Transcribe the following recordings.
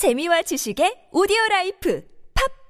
재미와 지식의 오디오 라이프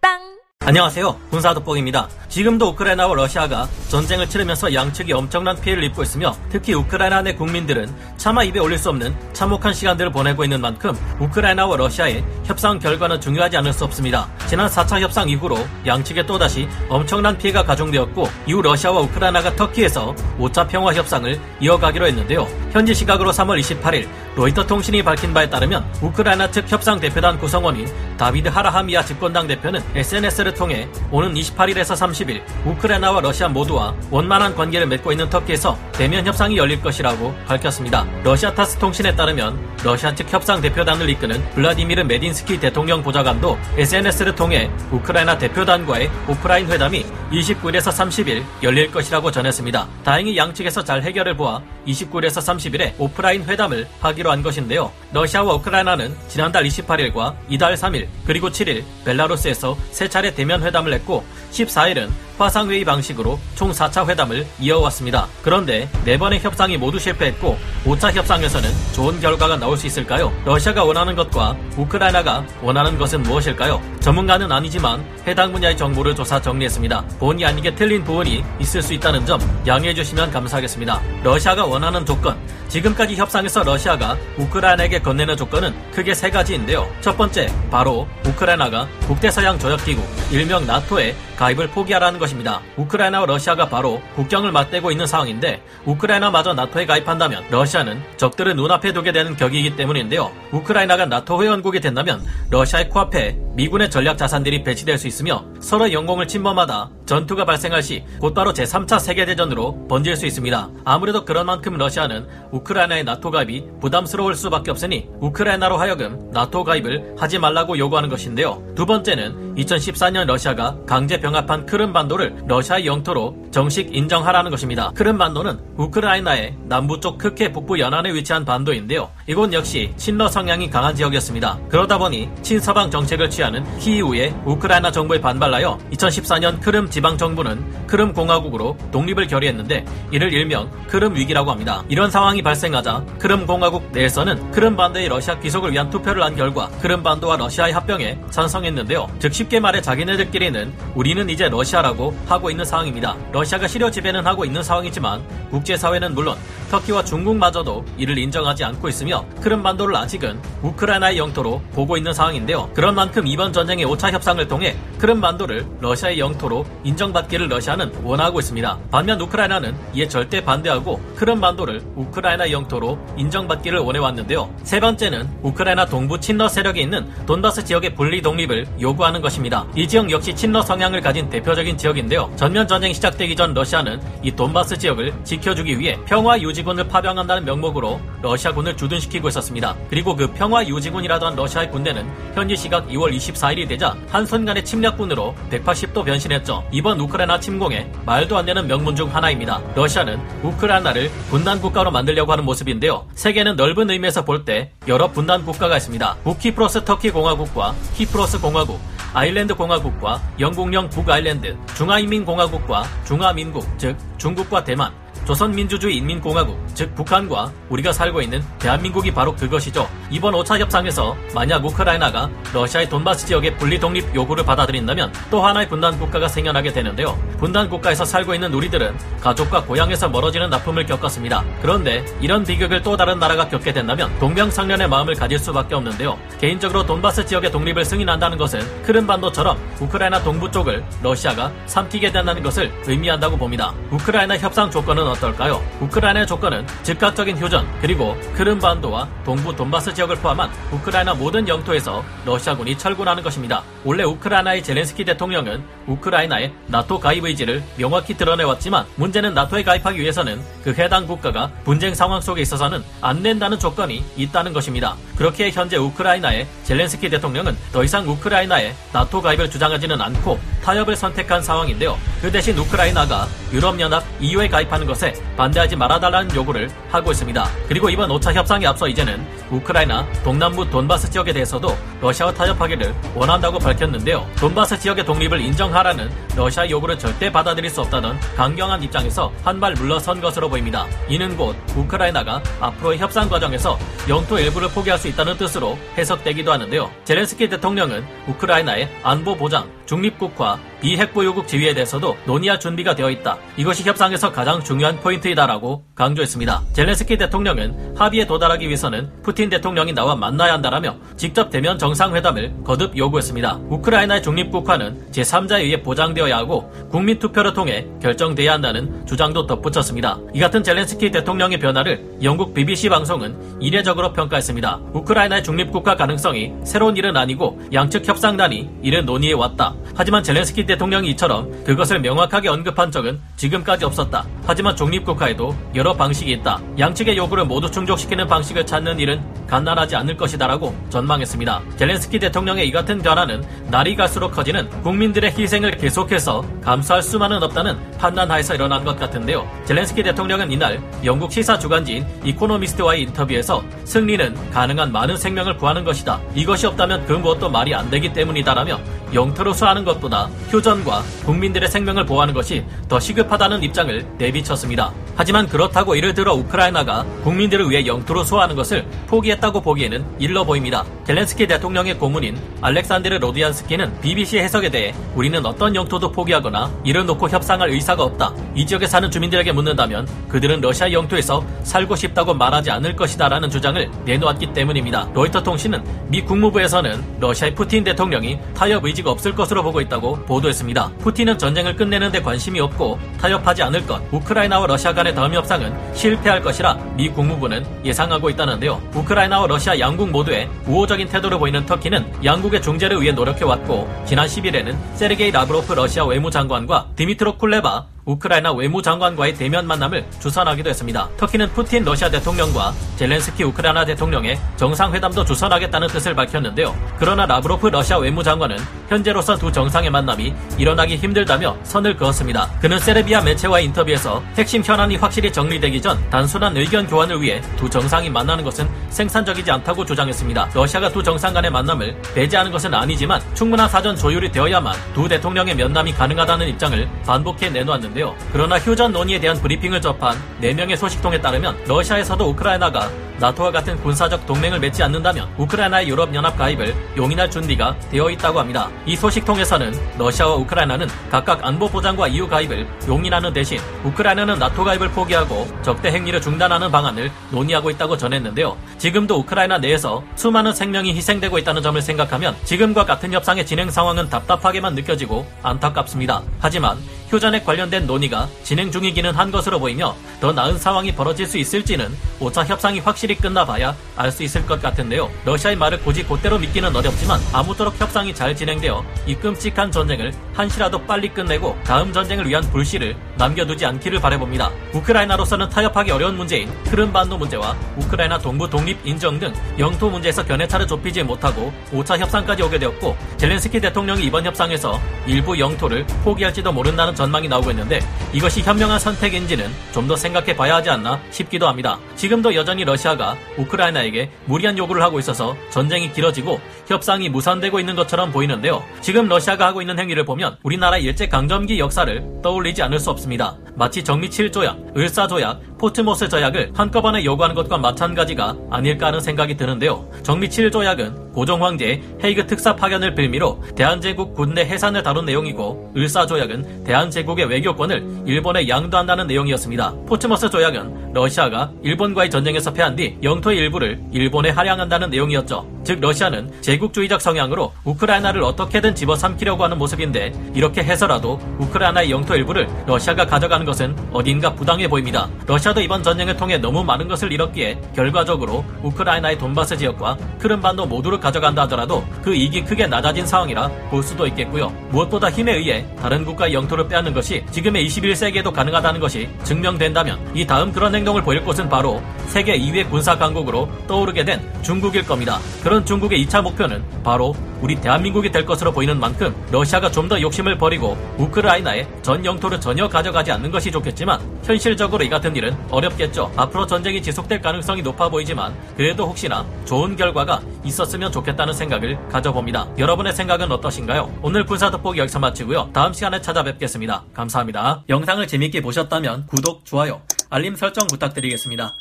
팟빵 안녕하세요. 군사 돋보기입니다. 지금도 우크라이나와 러시아가 전쟁을 치르면서 양측이 엄청난 피해를 입고 있으며 특히 우크라이나 내 국민들은 차마 입에 올릴 수 없는 참혹한 시간들을 보내고 있는 만큼 우크라이나와 러시아의 협상 결과는 중요하지 않을 수 없습니다. 지난 4차 협상 이후로 양측에 또다시 엄청난 피해가 가중되었고 이후 러시아와 우크라이나가 터키에서 5차 평화 협상을 이어가기로 했는데요. 현지 시각으로 3월 28일 로이터 통신이 밝힌 바에 따르면 우크라이나 측 협상 대표단 구성원인 다비드 하라하미아 집권당 대표는 SNS를 통해 오는 28일에서 30일 우크라이나와 러시아 모두와 원만한 관계를 맺고 있는 터키에서 대면 협상이 열릴 것이라고 밝혔습니다. 러시아 타스 통신에 따르면 러시아 측 협상 대표단을 이끄는 블라디미르 메딘스키 대통령 보좌관도 SNS를 통해 우크라이나 대표단과의 오프라인 회담이 29일에서 30일 열릴 것이라고 전했습니다. 다행히 양측에서 잘 해결을 보아 29일에서 30일 에 오프라인 회담을 하기로 한 것인데요. 러시아와 우크라이나는 지난달 28일과 이달 3일 그리고 7일 벨라루스에서 세 차례 대면 회담을 했고 14일은 화상회의 방식으로 총 4차 회담을 이어왔습니다. 그런데 네 번의 협상이 모두 실패했고 5차 협상에서는 좋은 결과가 나올 수 있을까요? 러시아가 원하는 것과 우크라이나가 원하는 것은 무엇일까요? 전문가는 아니지만 해당 분야의 정보를 조사 정리했습니다. 본의 아니게 틀린 부분이 있을 수 있다는 점 양해해 주시면 감사하겠습니다. 러시아가 원하는 조건 지금까지 협상에서 러시아가 우크라이나에게 건네는 조건은 크게 세 가지인데요. 첫 번째, 바로 우크라이나가 국대서양 조약기구, 일명 나토에 가입을 포기하라는 것입니다. 우크라이나와 러시아가 바로 국경을 맞대고 있는 상황인데 우크라이나마저 나토에 가입한다면 러시아는 적들을 눈앞에 두게 되는 격이기 때문인데요. 우크라이나가 나토 회원국이 된다면 러시아의 코앞에 미군의 전략 자산들이 배치될 수 있으며 서로 영공을 침범하다 전투가 발생할 시 곧바로 제3차 세계대전으로 번질 수 있습니다. 아무래도 그런 만큼 러시아는 우크라이나의 나토 가입이 부담스러울 수밖에 없으니 우크라이나로 하여금 나토 가입을 하지 말라고 요구하는 것인데요. 두 번째는 2014년 러시아가 강제 병합한 크름반도를 러시아의 영토로 정식 인정하라는 것입니다. 크름반도는 우크라이나의 남부 쪽 흑해 북부 연안에 위치한 반도인데요. 이곳 역시 친러 성향이 강한 지역이었습니다. 그러다 보니 친서방 정책을 취하는 키이우의 우크라이나 정부에 반발하여 2014년 크름 지방 정부는 크름 공화국으로 독립을 결의했는데 이를 일명 크름 위기라고 합니다. 이런 상황이 발생하자 크름 공화국 내에서는 크름 반도의 러시아 귀속을 위한 투표를 한 결과 크름 반도와 러시아의 합병에 찬성했는데요. 즉 쉽게 말해 자기네들끼리는 우리는 이제 러시아라고 하고 있는 상황입니다. 러시아가 실효 지배는 하고 있는 상황이지만 국제사회는 물론 터키와 중국마저도 이를 인정하지 않고 있으며 크름반도를 아직은 우크라이나의 영토로 보고 있는 상황인데요. 그런 만큼 이번 전쟁의 5차 협상을 통해 크름반도를 러시아의 영토로 인정받기를 러시아는 원하고 있습니다. 반면 우크라이나는 이에 절대 반대하고 크름반도를 우크라이나 영토로 인정받기를 원해왔는데요. 세 번째는 우크라이나 동부 친러 세력이 있는 돈바스 지역의 분리 독립을 요구하는 것입니다. 이 지역 역시 친러 성향을 가진 대표적인 지역인데요. 전면 전쟁이 시작되기 전 러시아는 이 돈바스 지역을 지켜주기 위해 평화 유지군을 파병한다는 명목으로 러시아군을 주둔시키고 있었습니다. 그리고 그 평화 유지군이라던 러시아의 군대는 현지 시각 2월 24일이 되자 한순간의 침략군으로 180도 변신했죠. 이번 우크라이나 침공에 말도 안 되는 명분 중 하나입니다. 러시아는 우크라이나를 분단 국가로 만들려고 하는 모습인데요. 세계는 넓은 의미에서 볼 때 여러 분단 국가가 있습니다. 북키프로스 터키 공화국과 키프로스 공화국, 아일랜드 공화국과 영국령 북아일랜드, 중화인민공화국과 중화민국, 즉 중국과 대만, 조선민주주의 인민공화국, 즉 북한과 우리가 살고 있는 대한민국이 바로 그것이죠. 이번 5차 협상에서 만약 우크라이나가 러시아의 돈바스 지역의 분리 독립 요구를 받아들인다면 또 하나의 분단 국가가 생겨나게 되는데요. 분단 국가에서 살고 있는 우리들은 가족과 고향에서 멀어지는 아픔을 겪었습니다. 그런데 이런 비극을 또 다른 나라가 겪게 된다면 동병상련의 마음을 가질 수밖에 없는데요. 개인적으로 돈바스 지역의 독립을 승인한다는 것은 크름반도처럼 우크라이나 동부 쪽을 러시아가 삼키게 된다는 것을 의미한다고 봅니다. 우크라이나 협상 조건은 어떨까요? 우크라이나의 조건은 즉각적인 휴전 그리고 크름반도와 동부 돈바스 지역을 포함한 우크라이나 모든 영토에서 러시아군이 철군하는 것입니다. 원래 우크라이나의 젤렌스키 대통령은 우크라이나의 나토 가입 의지를 명확히 드러내왔지만 문제는 나토에 가입하기 위해서는 그 해당 국가가 분쟁 상황 속에 있어서는 안 된다는 조건이 있다는 것입니다. 그렇게 현재 우크라이나의 젤렌스키 대통령은 더 이상 우크라이나의 나토 가입을 주장하지는 않고 타협을 선택한 상황인데요. 그 대신 우크라이나가 유럽연합 EU에 가입하는 것에 반대하지 말아달라는 요구를 하고 있습니다. 그리고 이번 5차 협상에 앞서 이제는 우크라이나 동남부 돈바스 지역에 대해서도 러시아와 타협하기를 원한다고 밝혔는데요. 돈바스 지역의 독립을 인정하라는 러시아 요구를 절대 받아들일 수 없다는 강경한 입장에서 한 발 물러선 것으로 보입니다. 이는 곧 우크라이나가 앞으로의 협상 과정에서 영토 일부를 포기할 수 있다는 뜻으로 해석되기도 하는데요. 젤렌스키 대통령은 우크라이나의 안보 보장, 중립국화, 아. 비핵보유국 지위에 대해서도 논의할 준비가 되어 있다. 이것이 협상에서 가장 중요한 포인트이다라고 강조했습니다. 젤렌스키 대통령은 합의에 도달하기 위해서는 푸틴 대통령이 나와 만나야 한다라며 직접 대면 정상회담을 거듭 요구했습니다. 우크라이나의 중립국화는 제3자에 의해 보장되어야 하고 국민 투표를 통해 결정돼야 한다는 주장도 덧붙였습니다. 이 같은 젤렌스키 대통령의 변화를 영국 BBC 방송은 이례적으로 평가했습니다. 우크라이나의 중립국화 가능성이 새로운 일은 아니고 양측 협상단이 이를 논의해 왔다. 하지만 젤렌스키 대통령이 이처럼 그것을 명확하게 언급한 적은 지금까지 없었다. 하지만 중립국가에도 여러 방식이 있다. 양측의 요구를 모두 충족시키는 방식을 찾는 일은 간단하지 않을 것이다라고 전망했습니다. 젤렌스키 대통령의 이 같은 변화는 날이 갈수록 커지는 국민들의 희생을 계속해서 감수할 수만은 없다는 판단하에서 일어난 것 같은데요. 젤렌스키 대통령은 이날 영국 시사 주간지인 이코노미스트와의 인터뷰에서 승리는 가능한 많은 생명을 구하는 것이다. 이것이 없다면 그 무엇도 말이 안 되기 때문이다라며 영토로 수하는 것보다 휴전과 국민들의 생명을 보호하는 것이 더 시급하다는 입장을 내비쳤습니다. 하지만 그렇다고 이를 들어 우크라이나가 국민들을 위해 영토로 수하는 것을 포기했다고 보기에는 일러 보입니다. 젤렌스키 대통령의 고문인 알렉산드르 로디안스키는 BBC 해석에 대해 우리는 어떤 영토도 포기하거나 이를 놓고 협상할 의사가 없다. 이 지역에 사는 주민들에게 묻는다면 그들은 러시아 영토에서 살고 싶다고 말하지 않을 것이다라는 주장을 내놓았기 때문입니다. 로이터 통신은 미 국무부에서는 러시아의 푸틴 대통령이 타협 의지가 없을 것으로 보고 있다고 보도했습니다. 푸틴은 전쟁을 끝내는 데 관심이 없고 타협하지 않을 것, 우크라이나와 러시아 간의 다음 협상은 실패할 것이라 미 국무부는 예상하고 있다는데요. 우크라이나와 러시아 양국 모두의 우호적인 태도를 보이는 터키는 양국의 중재를 위해 노력해왔고 지난 10일에는 세르게이 라브로프 러시아 외무장관과 드미트로 쿨레바 우크라이나 외무장관과의 대면 만남을 주선하기도 했습니다. 터키는 푸틴 러시아 대통령과 젤렌스키 우크라이나 대통령의 정상회담도 주선하겠다는 뜻을 밝혔는데요. 그러나 라브로프 러시아 외무장관은 현재로서 두 정상의 만남이 일어나기 힘들다며 선을 그었습니다. 그는 세르비아 매체와의 인터뷰에서 핵심 현안이 확실히 정리되기 전 단순한 의견 교환을 위해 두 정상이 만나는 것은 생산적이지 않다고 주장했습니다. 러시아가 두 정상 간의 만남을 배제하는 것은 아니지만 충분한 사전 조율이 되어야만 두 대통령의 면담이 가능하다는 입장을 반복해 내놓았는데요. 그러나 휴전 논의에 대한 브리핑을 접한 4명의 소식통에 따르면 러시아에서도 우크라이나가 나토와 같은 군사적 동맹을 맺지 않는다면 우크라이나의 유럽연합 가입을 용인할 준비가 되어 있다고 합니다. 이 소식통에서는 러시아와 우크라이나는 각각 안보 보장과 EU 가입을 용인하는 대신 우크라이나는 나토 가입을 포기하고 적대 행위를 중단하는 방안을 논의하고 있다고 전했는데요. 지금도 우크라이나 내에서 수많은 생명이 희생되고 있다는 점을 생각하면 지금과 같은 협상의 진행 상황은 답답하게만 느껴지고 안타깝습니다. 하지만 휴전에 관련된 논의가 진행 중이기는 한 것으로 보이며 더 나은 상황이 벌어질 수 있을지는 5차 협상이 확실히 끝나봐야 알 수 있을 것 같은데요. 러시아의 말을 굳이 곧대로 믿기는 어렵지만 아무쪼록 협상이 잘 진행되어 이 끔찍한 전쟁을 한시라도 빨리 끝내고 다음 전쟁을 위한 불씨를 남겨두지 않기를 바라봅니다. 우크라이나로서는 타협하기 어려운 문제인 크름반도 문제와 우크라이나 동부 독립 인정 등 영토 문제에서 견해차를 좁히지 못하고 5차 협상까지 오게 되었고 젤렌스키 대통령이 이번 협상에서 일부 영토를 포기할지도 모른다는 전망이 나오고 있는데 이것이 현명한 선택인지는 좀 더 생각해 봐야 하지 않나 싶기도 합니다. 지금도 여전히 러시아가 우크라이나에게 무리한 요구를 하고 있어서 전쟁이 길어지고 협상이 무산되고 있는 것처럼 보이는데요. 지금 러시아가 하고 있는 행위를 보면 우리나라 일제 강점기 역사를 떠올리지 않을 수 없습니다. 마치 정미 7조약, 을사조약, 포츠머스 조약을 한꺼번에 요구하는 것과 마찬가지가 아닐까 하는 생각이 드는데요. 정미 7 조약은 고종 황제의 헤이그 특사 파견을 빌미로 대한제국 군대 해산을 다룬 내용이고 을사 조약은 대한제국의 외교권을 일본에 양도한다는 내용이었습니다. 포츠머스 조약은 러시아가 일본과의 전쟁에서 패한 뒤 영토의 일부를 일본에 할양한다는 내용이었죠. 즉 러시아는 제국주의적 성향으로 우크라이나를 어떻게든 집어삼키려고 하는 모습인데 이렇게 해서라도 우크라이나의 영토 일부를 러시아가 가져가는 것은 어딘가 부당해 보입니다. 러시아 도 이번 전쟁을 통해 너무 많은 것을 잃었기에 결과적으로 우크라이나의 돈바스 지역과 크름반도 모두를 가져간다 하더라도 그 이익이 크게 낮아진 상황이라 볼 수도 있겠고요. 무엇보다 힘에 의해 다른 국가의 영토를 빼앗는 것이 지금의 21세기에도 가능하다는 것이 증명된다면 이 다음 그런 행동을 보일 곳은 바로 세계 2위의 군사 강국으로 떠오르게 된 중국일 겁니다. 그런 중국의 2차 목표는 바로 우리 대한민국이 될 것으로 보이는 만큼 러시아가 좀 더 욕심을 버리고 우크라이나의 전 영토를 전혀 가져가지 않는 것이 좋겠지만 현실적으로 이 같은 일은 어렵겠죠. 앞으로 전쟁이 지속될 가능성이 높아 보이지만 그래도 혹시나 좋은 결과가 있었으면 좋겠다는 생각을 가져봅니다. 여러분의 생각은 어떠신가요? 오늘 군사 돋보기 여기서 마치고요. 다음 시간에 찾아뵙겠습니다. 감사합니다. 영상을 재밌게 보셨다면 구독, 좋아요, 알림 설정 부탁드리겠습니다.